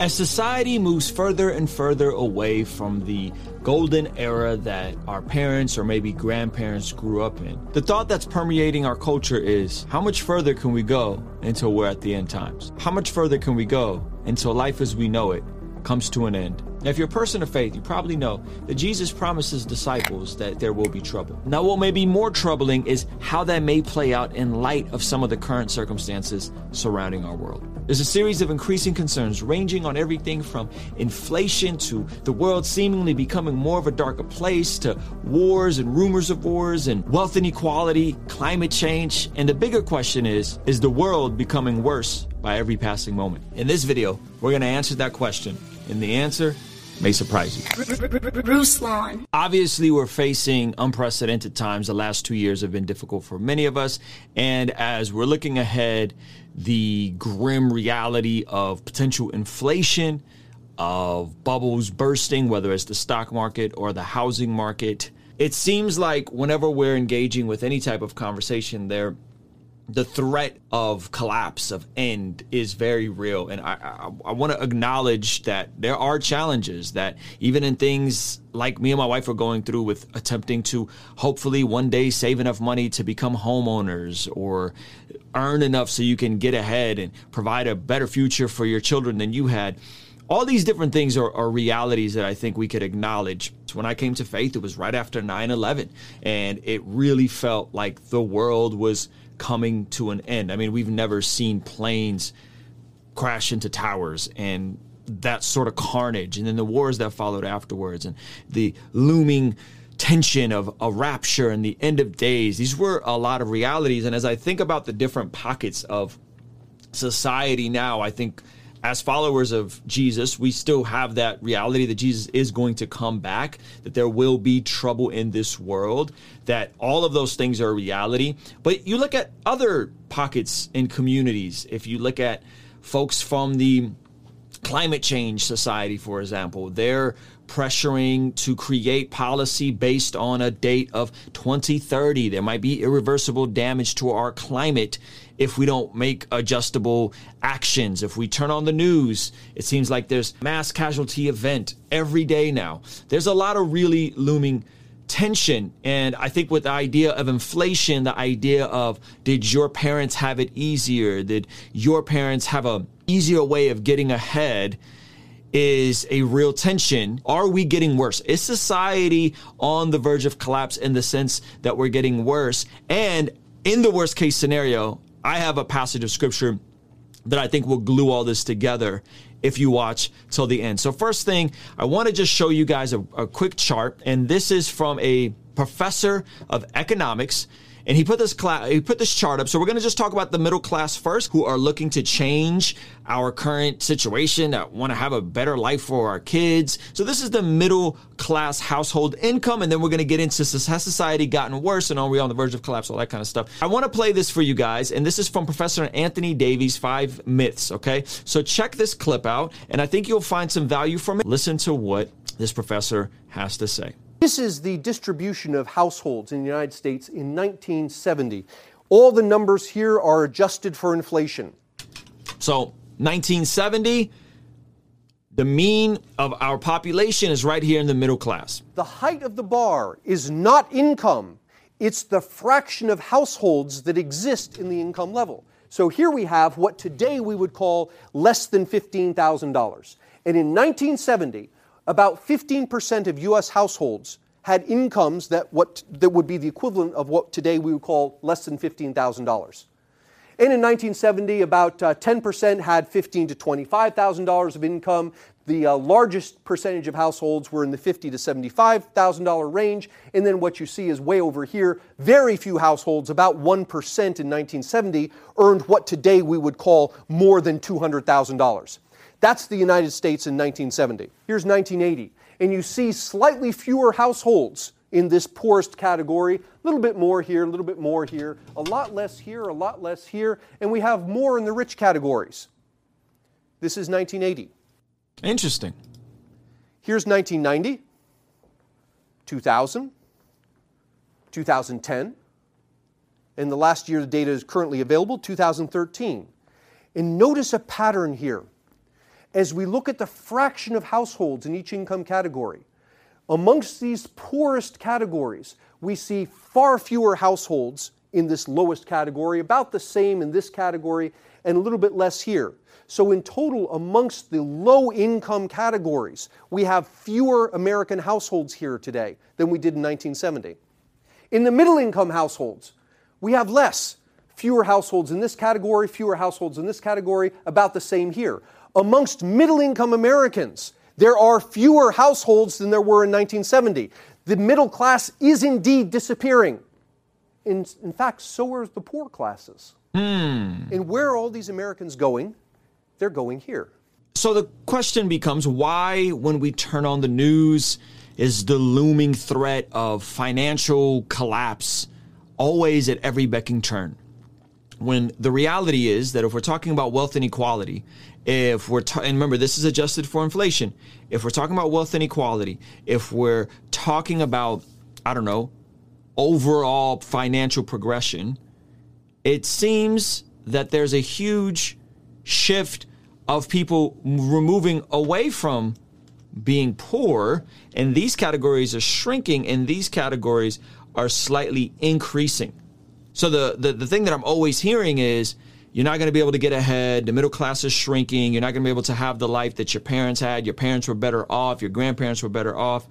As society moves further and further away from the golden era that our parents or maybe grandparents grew up in, the thought that's permeating our culture is how much further can we go until we're at the end times? How much further can we go until life as we know it comes to an end? Now, if you're a person of faith, you probably know that Jesus promises disciples that there will be trouble. Now, what may be more troubling is how that may play out in light of some of the current circumstances surrounding our world. There's a series of increasing concerns ranging on everything from inflation to the world seemingly becoming more of a darker place to wars and rumors of wars and wealth inequality, climate change. And the bigger question is is the world becoming worse by every passing moment? In this video, we're going to answer that question. And the answer may surprise you. Bruce Lawn. Obviously, we're facing unprecedented times. The last two years have been difficult for many of us. And as we're looking ahead, the grim reality of potential inflation, of bubbles bursting, whether it's the stock market or the housing market. It seems like whenever we're engaging with any type of conversation, there the threat of collapse of end is very real and i i, I want to acknowledge that there are challenges that even in things like me and my wife are going through with attempting to hopefully one day save enough money to become homeowners or earn enough so you can get ahead and provide a better future for your children than you had all these different things are, are, realities that I think we could acknowledge. When I came to faith, it was right after 9 11, and it really felt like the world was coming to an end. I mean, we've never seen planes crash into towers and that sort of carnage, and then the wars that followed afterwards, and the looming tension of a rapture and the end of days. These were a lot of realities. And as I think about the different pockets of society now, I think as followers of Jesus, we still have that reality that Jesus is going to come back, that there will be trouble in this world, that all of those things are a reality. But you look at other pockets in communities, if you look at folks from the climate change society, for example, they're pressuring to create policy based on a date of 2030. There might be irreversible damage to our climate if we don't make adjustable actions. If we turn on the news, it seems like there's mass casualty event every day now. There's a lot of really looming tension and i think with the idea of inflation the idea of did your parents have it easier did your parents have a easier way of getting ahead is a real tension. Are we getting worse? Is society on the verge of collapse in the sense that we're getting worse? And in the worst case scenario, I have a passage of scripture that I think will glue all this together if you watch till the end. So, first thing, I want to just show you guys a, a quick chart, and this is from a professor of economics and he put this class, he put this chart up. So we're going to just talk about the middle class first, who are looking to change our current situation, that want to have a better life for our kids. So this is the middle class household income, and then we're going to get into has society gotten worse, and are we on the verge of collapse, all that kind of stuff. I want to play this for you guys, and this is from Professor Anthony Davies, Five Myths. Okay, so check this clip out, and I think you'll find some value from it. Listen to what this professor has to say. This is the distribution of households in the United States in 1970. All the numbers here are adjusted for inflation. So, 1970, the mean of our population is right here in the middle class. The height of the bar is not income, it's the fraction of households that exist in the income level. So here we have what today we would call less than $15,000. And in 1970, about 15% of US households had incomes that, what, that would be the equivalent of what today we would call less than $15,000. And in 1970, about uh, 10% had $15 to $25,000 of income. The uh, largest percentage of households were in the $50 to $75,000 range. And then what you see is way over here, very few households, about 1% in 1970, earned what today we would call more than $200,000. That's the United States in 1970. Here's 1980. And you see slightly fewer households in this poorest category. A little bit more here, a little bit more here, a lot less here, a lot less here, and we have more in the rich categories. This is 1980. Interesting. Here's 1990, 2000, 2010, and the last year the data is currently available, 2013. And notice a pattern here. As we look at the fraction of households in each income category, amongst these poorest categories, we see far fewer households in this lowest category, about the same in this category, and a little bit less here. So, in total, amongst the low income categories, we have fewer American households here today than we did in 1970. In the middle income households, we have less. Fewer households in this category, fewer households in this category, about the same here. Amongst middle income Americans, there are fewer households than there were in 1970. The middle class is indeed disappearing. In, in fact, so are the poor classes. Hmm. And where are all these Americans going? They're going here. So the question becomes why, when we turn on the news, is the looming threat of financial collapse always at every becking turn? When the reality is that if we're talking about wealth inequality, if we're and remember this is adjusted for inflation, if we're talking about wealth inequality, if we're talking about I don't know overall financial progression, it seems that there's a huge shift of people removing away from being poor, and these categories are shrinking, and these categories are slightly increasing. So the, the, the thing that I'm always hearing is you're not going to be able to get ahead. The middle class is shrinking. You're not going to be able to have the life that your parents had. Your parents were better off. Your grandparents were better off.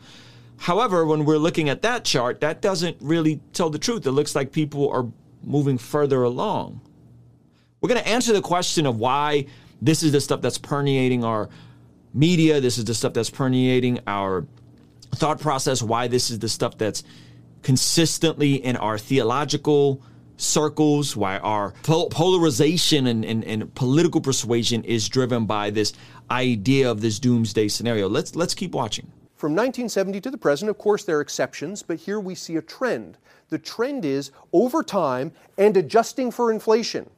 However, when we're looking at that chart, that doesn't really tell the truth. It looks like people are moving further along. We're going to answer the question of why this is the stuff that's permeating our media. This is the stuff that's permeating our thought process, why this is the stuff that's consistently in our theological circles, why our polarization and, and, and, political persuasion is driven by this idea of this doomsday scenario. Let's let's keep watching. From 1970 to the present, of course, there are exceptions, but here we see a trend. The trend is over time and adjusting for inflation.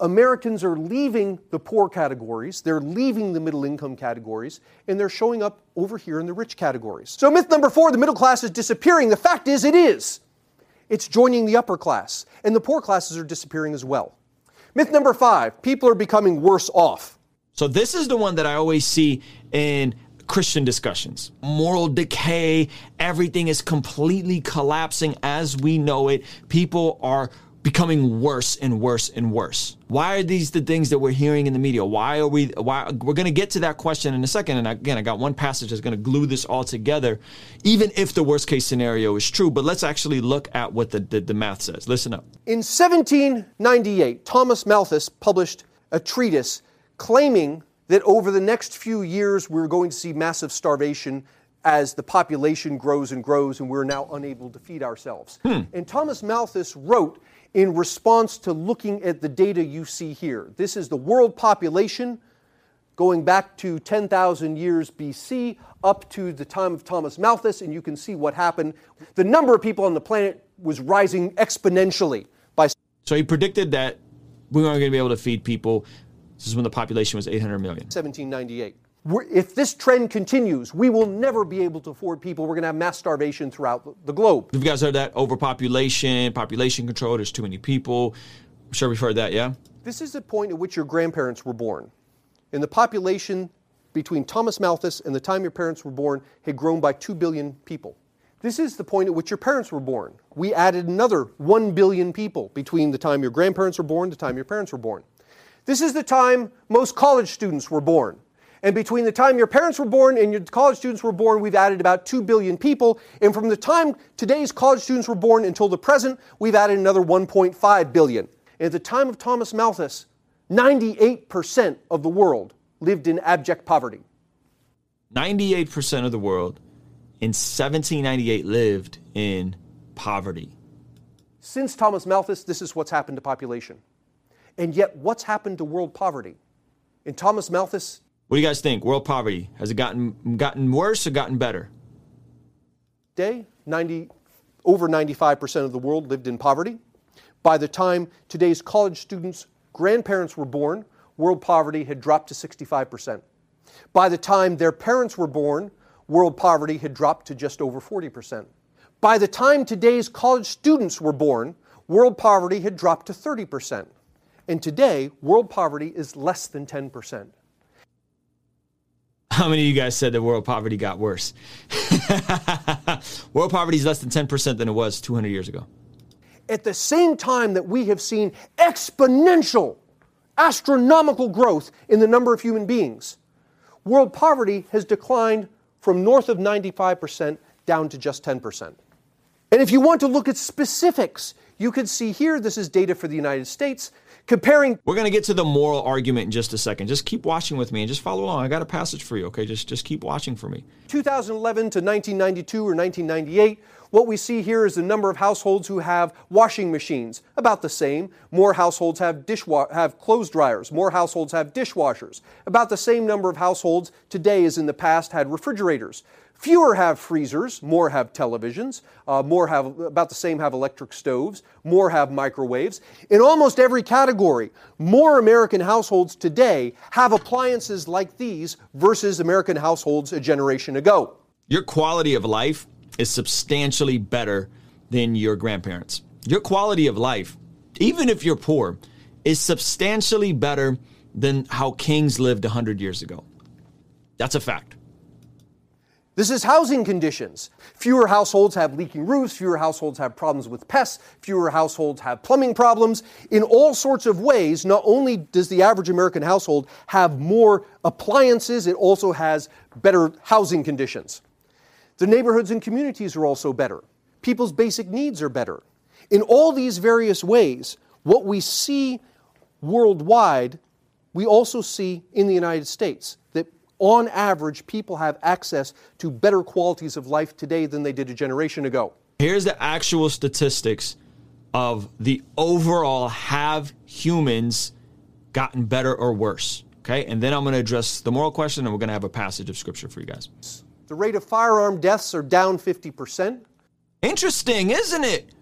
Americans are leaving the poor categories, they're leaving the middle income categories, and they're showing up over here in the rich categories. So, myth number four the middle class is disappearing. The fact is, it is. It's joining the upper class, and the poor classes are disappearing as well. Myth number five people are becoming worse off. So, this is the one that I always see in Christian discussions. Moral decay, everything is completely collapsing as we know it. People are becoming worse and worse and worse. Why are these the things that we're hearing in the media? Why are we why we're going to get to that question in a second and again I got one passage that's going to glue this all together even if the worst case scenario is true, but let's actually look at what the, the, the math says. Listen up. In 1798, Thomas Malthus published a treatise claiming that over the next few years we're going to see massive starvation as the population grows and grows and we're now unable to feed ourselves. Hmm. And Thomas Malthus wrote in response to looking at the data you see here. This is the world population going back to 10,000 years BC up to the time of Thomas Malthus, and you can see what happened. The number of people on the planet was rising exponentially by. So he predicted that we weren't going to be able to feed people this is when the population was 800 million. 1798. If this trend continues, we will never be able to afford people. We're going to have mass starvation throughout the globe. Have you guys heard that? Overpopulation, population control, there's too many people. I'm sure we've heard that, yeah? This is the point at which your grandparents were born. And the population between Thomas Malthus and the time your parents were born had grown by 2 billion people. This is the point at which your parents were born. We added another 1 billion people between the time your grandparents were born, to the time your parents were born. This is the time most college students were born. And between the time your parents were born and your college students were born, we've added about 2 billion people. And from the time today's college students were born until the present, we've added another 1.5 billion. And at the time of Thomas Malthus, 98% of the world lived in abject poverty. 98% of the world in 1798 lived in poverty. Since Thomas Malthus, this is what's happened to population. And yet, what's happened to world poverty? In Thomas Malthus. What do you guys think? World poverty has it gotten gotten worse or gotten better? Day 90 over 95% of the world lived in poverty. By the time today's college students' grandparents were born, world poverty had dropped to 65%. By the time their parents were born, world poverty had dropped to just over 40%. By the time today's college students were born, world poverty had dropped to 30%. And today, world poverty is less than 10%. How many of you guys said that world poverty got worse? world poverty is less than 10% than it was 200 years ago. At the same time that we have seen exponential, astronomical growth in the number of human beings, world poverty has declined from north of 95% down to just 10%. And if you want to look at specifics, you can see here this is data for the United States comparing We're going to get to the moral argument in just a second. Just keep watching with me and just follow along. I got a passage for you, okay? Just just keep watching for me. 2011 to 1992 or 1998, what we see here is the number of households who have washing machines, about the same. More households have dishwa- have clothes dryers. More households have dishwashers. About the same number of households today as in the past had refrigerators. Fewer have freezers, more have televisions, uh, more have about the same have electric stoves, more have microwaves. In almost every category, more American households today have appliances like these versus American households a generation ago. Your quality of life is substantially better than your grandparents. Your quality of life, even if you're poor, is substantially better than how kings lived 100 years ago. That's a fact. This is housing conditions. Fewer households have leaking roofs, fewer households have problems with pests, fewer households have plumbing problems. In all sorts of ways, not only does the average American household have more appliances, it also has better housing conditions. The neighborhoods and communities are also better. People's basic needs are better. In all these various ways, what we see worldwide, we also see in the United States on average, people have access to better qualities of life today than they did a generation ago. Here's the actual statistics of the overall have humans gotten better or worse? Okay, and then I'm going to address the moral question and we're going to have a passage of scripture for you guys. The rate of firearm deaths are down 50%. Interesting, isn't it?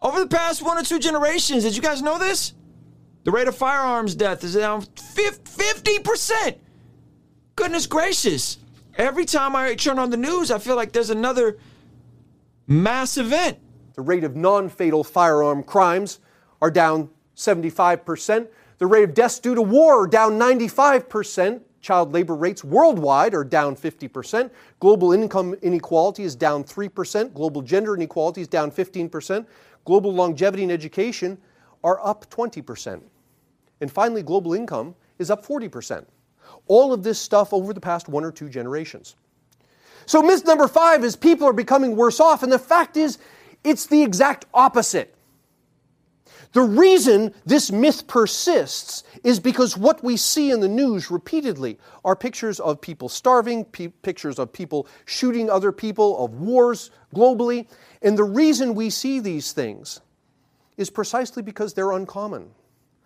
Over the past one or two generations, did you guys know this? The rate of firearms death is down 50%. Goodness gracious. Every time I turn on the news, I feel like there's another mass event. The rate of non fatal firearm crimes are down 75%. The rate of deaths due to war are down 95%. Child labor rates worldwide are down 50%. Global income inequality is down 3%. Global gender inequality is down 15%. Global longevity and education are up 20%. And finally, global income is up 40%. All of this stuff over the past one or two generations. So, myth number five is people are becoming worse off, and the fact is, it's the exact opposite. The reason this myth persists is because what we see in the news repeatedly are pictures of people starving, p- pictures of people shooting other people, of wars globally. And the reason we see these things is precisely because they're uncommon.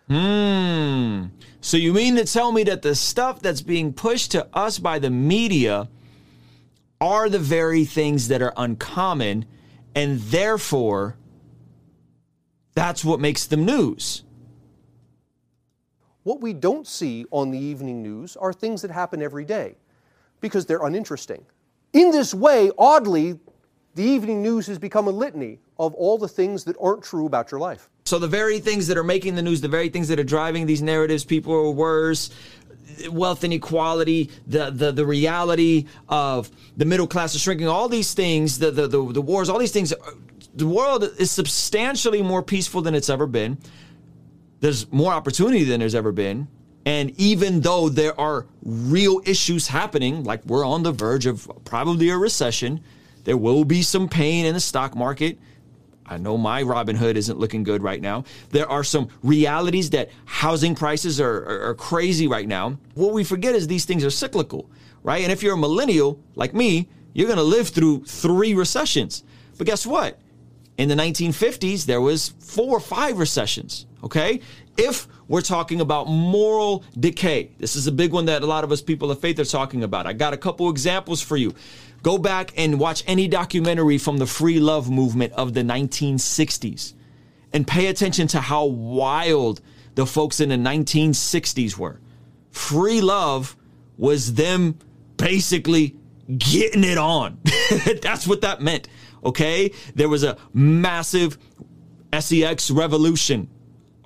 Hmm. So you mean to tell me that the stuff that's being pushed to us by the media are the very things that are uncommon, and therefore that's what makes them news? What we don't see on the evening news are things that happen every day because they're uninteresting. In this way, oddly, the evening news has become a litany of all the things that aren't true about your life. So the very things that are making the news, the very things that are driving these narratives, people are worse, wealth inequality, the, the, the reality of the middle class is shrinking, all these things, the, the, the, the wars, all these things, the world is substantially more peaceful than it's ever been. There's more opportunity than there's ever been. And even though there are real issues happening, like we're on the verge of probably a recession, there will be some pain in the stock market. I know my Robinhood isn't looking good right now. There are some realities that housing prices are, are, are, crazy right now. What we forget is these things are cyclical, right? And if you're a millennial like me, you're going to live through three recessions. But guess what? In the 1950s, there was four or five recessions, okay? If we're talking about moral decay, this is a big one that a lot of us people of faith are talking about. I got a couple examples for you. Go back and watch any documentary from the free love movement of the 1960s and pay attention to how wild the folks in the 1960s were. Free love was them basically getting it on. That's what that meant. Okay? There was a massive sex revolution.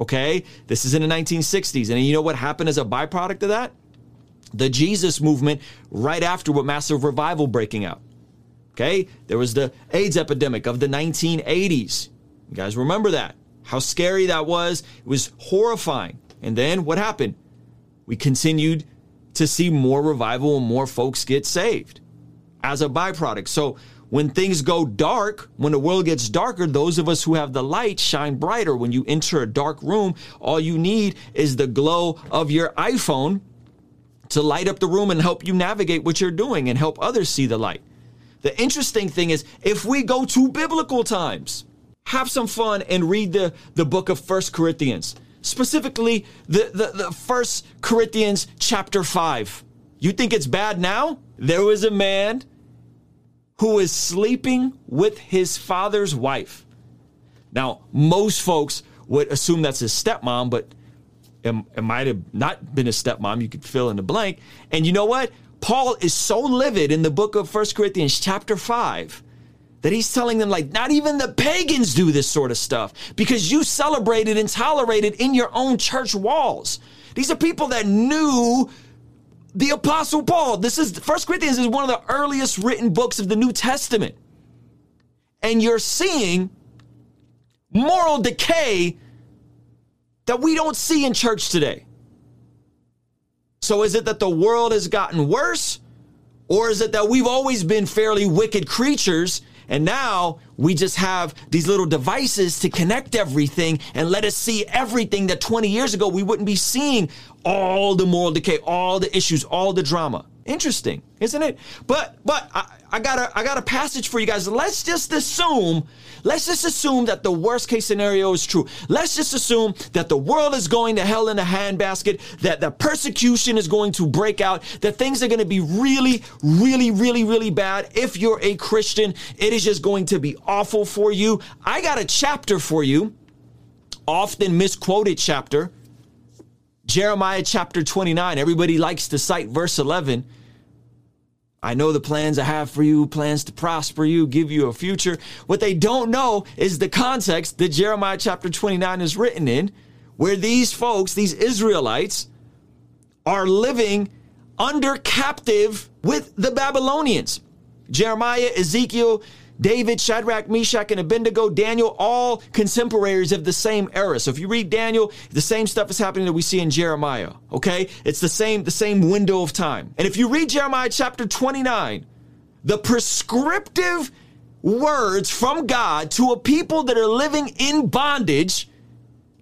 Okay? This is in the 1960s. And you know what happened as a byproduct of that? The Jesus movement right after with massive revival breaking out. Okay, there was the AIDS epidemic of the 1980s. You guys remember that? How scary that was. It was horrifying. And then what happened? We continued to see more revival and more folks get saved as a byproduct. So when things go dark, when the world gets darker, those of us who have the light shine brighter. When you enter a dark room, all you need is the glow of your iPhone to light up the room and help you navigate what you're doing and help others see the light. The interesting thing is if we go to biblical times, have some fun and read the, the book of First Corinthians, specifically the, the, the First Corinthians chapter 5. You think it's bad now? There was a man who was sleeping with his father's wife. Now, most folks would assume that's his stepmom, but it, it might have not been a stepmom. You could fill in the blank. And you know what? Paul is so livid in the book of First Corinthians, chapter 5, that he's telling them, like, not even the pagans do this sort of stuff because you celebrated and tolerated in your own church walls. These are people that knew the apostle paul this is first corinthians is one of the earliest written books of the new testament and you're seeing moral decay that we don't see in church today so is it that the world has gotten worse or is it that we've always been fairly wicked creatures and now we just have these little devices to connect everything and let us see everything that 20 years ago we wouldn't be seeing all the moral decay, all the issues, all the drama. Interesting, isn't it? But but I, I got a I got a passage for you guys. Let's just assume, let's just assume that the worst case scenario is true. Let's just assume that the world is going to hell in a handbasket, that the persecution is going to break out, that things are going to be really, really, really, really bad. If you're a Christian, it is just going to be awful for you. I got a chapter for you, often misquoted chapter Jeremiah chapter 29, everybody likes to cite verse 11. I know the plans I have for you, plans to prosper you, give you a future. What they don't know is the context that Jeremiah chapter 29 is written in, where these folks, these Israelites, are living under captive with the Babylonians. Jeremiah, Ezekiel, David, Shadrach, Meshach, and Abednego, Daniel, all contemporaries of the same era. So if you read Daniel, the same stuff is happening that we see in Jeremiah. Okay? It's the same, the same window of time. And if you read Jeremiah chapter 29, the prescriptive words from God to a people that are living in bondage,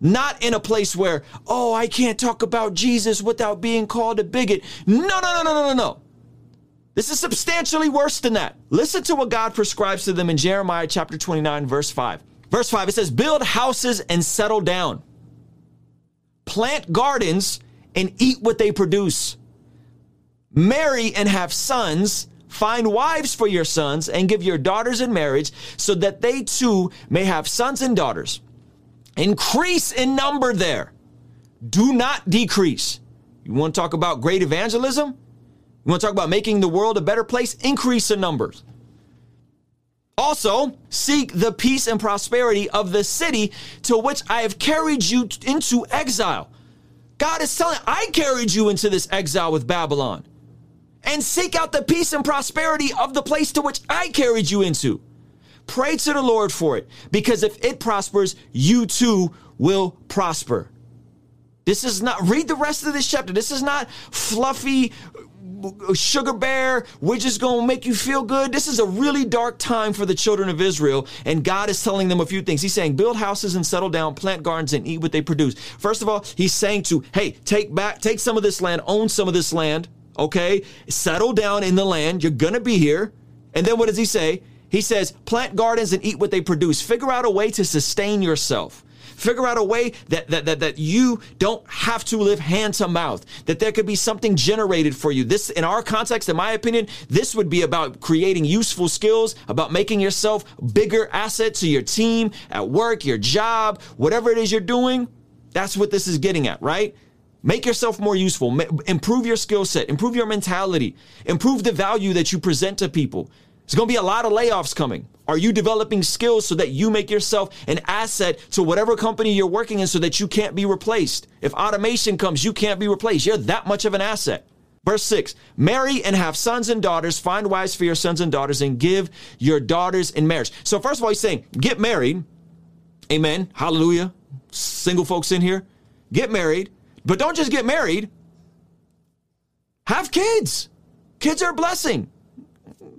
not in a place where, oh, I can't talk about Jesus without being called a bigot. No, no, no, no, no, no, no. This is substantially worse than that. Listen to what God prescribes to them in Jeremiah chapter 29, verse 5. Verse 5, it says, Build houses and settle down, plant gardens and eat what they produce, marry and have sons. Find wives for your sons and give your daughters in marriage so that they too may have sons and daughters. Increase in number there. Do not decrease. You want to talk about great evangelism? You want to talk about making the world a better place? Increase in numbers. Also, seek the peace and prosperity of the city to which I have carried you into exile. God is telling, I carried you into this exile with Babylon. And seek out the peace and prosperity of the place to which I carried you into. Pray to the Lord for it, because if it prospers, you too will prosper. This is not, read the rest of this chapter. This is not fluffy sugar bear, we're just going to make you feel good. This is a really dark time for the children of Israel, and God is telling them a few things. He's saying, build houses and settle down, plant gardens and eat what they produce. First of all, he's saying to, hey, take back, take some of this land, own some of this land, okay? Settle down in the land. You're going to be here. And then what does he say? He says, plant gardens and eat what they produce. Figure out a way to sustain yourself. Figure out a way that, that, that, that you don't have to live hand to mouth, that there could be something generated for you. This, in our context, in my opinion, this would be about creating useful skills, about making yourself bigger asset to your team, at work, your job, whatever it is you're doing. That's what this is getting at, right? Make yourself more useful. Improve your skill set. Improve your mentality. Improve the value that you present to people. There's going to be a lot of layoffs coming. Are you developing skills so that you make yourself an asset to whatever company you're working in so that you can't be replaced? If automation comes, you can't be replaced. You're that much of an asset. Verse 6 Marry and have sons and daughters, find wives for your sons and daughters, and give your daughters in marriage. So, first of all, he's saying, get married. Amen. Hallelujah. Single folks in here, get married. But don't just get married, have kids. Kids are a blessing.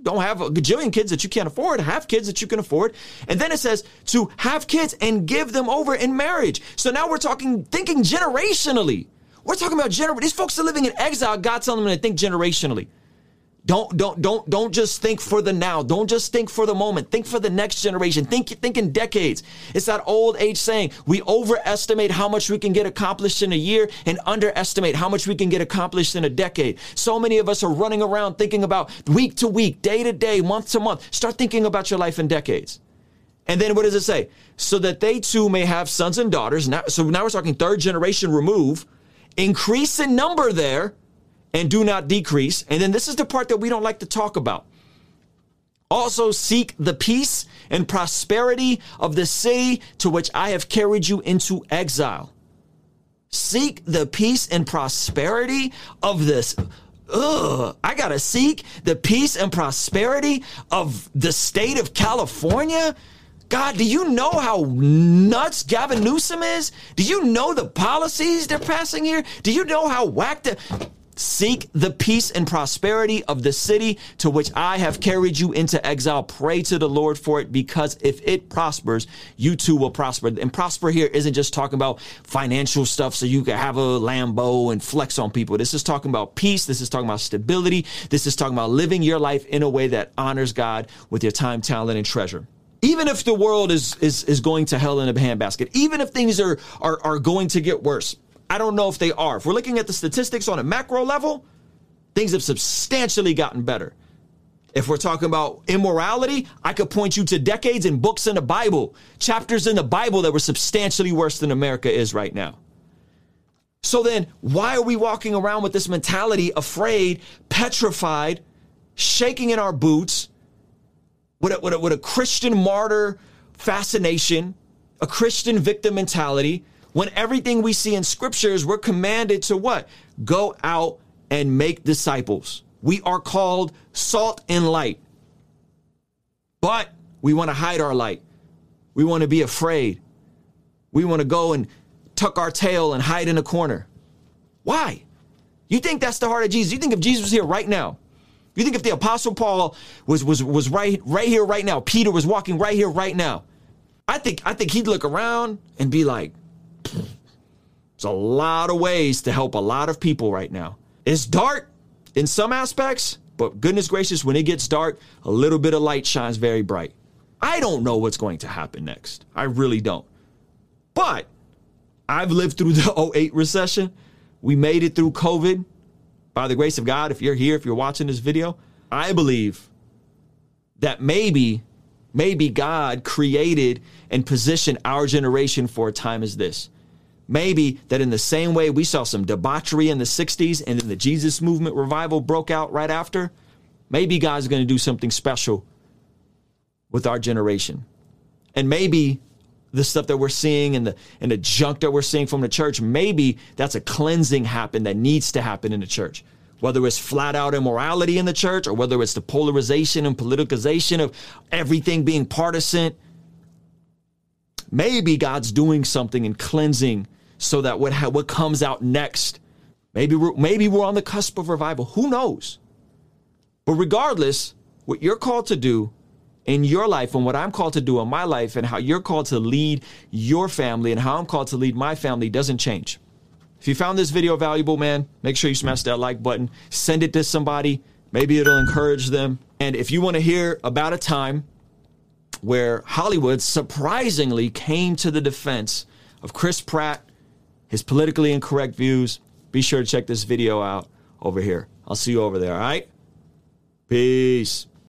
Don't have a gajillion kids that you can't afford. Have kids that you can afford. And then it says to have kids and give them over in marriage. So now we're talking, thinking generationally. We're talking about gener- these folks are living in exile. God telling them to think generationally. Don't don't don't don't just think for the now. Don't just think for the moment. Think for the next generation. Think think in decades. It's that old age saying, we overestimate how much we can get accomplished in a year and underestimate how much we can get accomplished in a decade. So many of us are running around thinking about week to week, day to day, month to month. Start thinking about your life in decades. And then what does it say? So that they too may have sons and daughters. Now, so now we're talking third generation remove. Increase in number there and do not decrease. And then this is the part that we don't like to talk about. Also, seek the peace and prosperity of the city to which I have carried you into exile. Seek the peace and prosperity of this. Ugh, I gotta seek the peace and prosperity of the state of California. God, do you know how nuts Gavin Newsom is? Do you know the policies they're passing here? Do you know how whacked the Seek the peace and prosperity of the city to which I have carried you into exile. Pray to the Lord for it because if it prospers, you too will prosper. And prosper here isn't just talking about financial stuff so you can have a Lambo and flex on people. This is talking about peace. This is talking about stability. This is talking about living your life in a way that honors God with your time, talent, and treasure even if the world is is is going to hell in a handbasket, even if things are are are going to get worse, I don't know if they are. If we're looking at the statistics on a macro level, things have substantially gotten better. If we're talking about immorality, I could point you to decades and books in the Bible, chapters in the Bible that were substantially worse than America is right now. So then, why are we walking around with this mentality, afraid, petrified, shaking in our boots, with a, with a, with a Christian martyr fascination, a Christian victim mentality, when everything we see in scriptures, we're commanded to what? Go out and make disciples. We are called salt and light. But we want to hide our light. We want to be afraid. We want to go and tuck our tail and hide in a corner. Why? You think that's the heart of Jesus? You think if Jesus was here right now, you think if the apostle Paul was was was right right here right now, Peter was walking right here right now. I think I think he'd look around and be like, there's a lot of ways to help a lot of people right now. It's dark in some aspects, but goodness gracious, when it gets dark, a little bit of light shines very bright. I don't know what's going to happen next. I really don't. But I've lived through the 08 recession. We made it through COVID. By the grace of God, if you're here, if you're watching this video, I believe that maybe, maybe God created and positioned our generation for a time as this maybe that in the same way we saw some debauchery in the 60s and then the Jesus movement revival broke out right after, maybe God's going to do something special with our generation. And maybe the stuff that we're seeing and the and the junk that we're seeing from the church, maybe that's a cleansing happen that needs to happen in the church. Whether it's flat out immorality in the church or whether it's the polarization and politicization of everything being partisan, maybe God's doing something and cleansing so that what ha- what comes out next, maybe we're, maybe we're on the cusp of revival. Who knows? But regardless, what you're called to do in your life and what I'm called to do in my life and how you're called to lead your family and how I'm called to lead my family doesn't change. If you found this video valuable, man, make sure you smash that like button, send it to somebody. Maybe it'll encourage them. And if you want to hear about a time where Hollywood surprisingly came to the defense of Chris Pratt his politically incorrect views, be sure to check this video out over here. I'll see you over there, all right? Peace.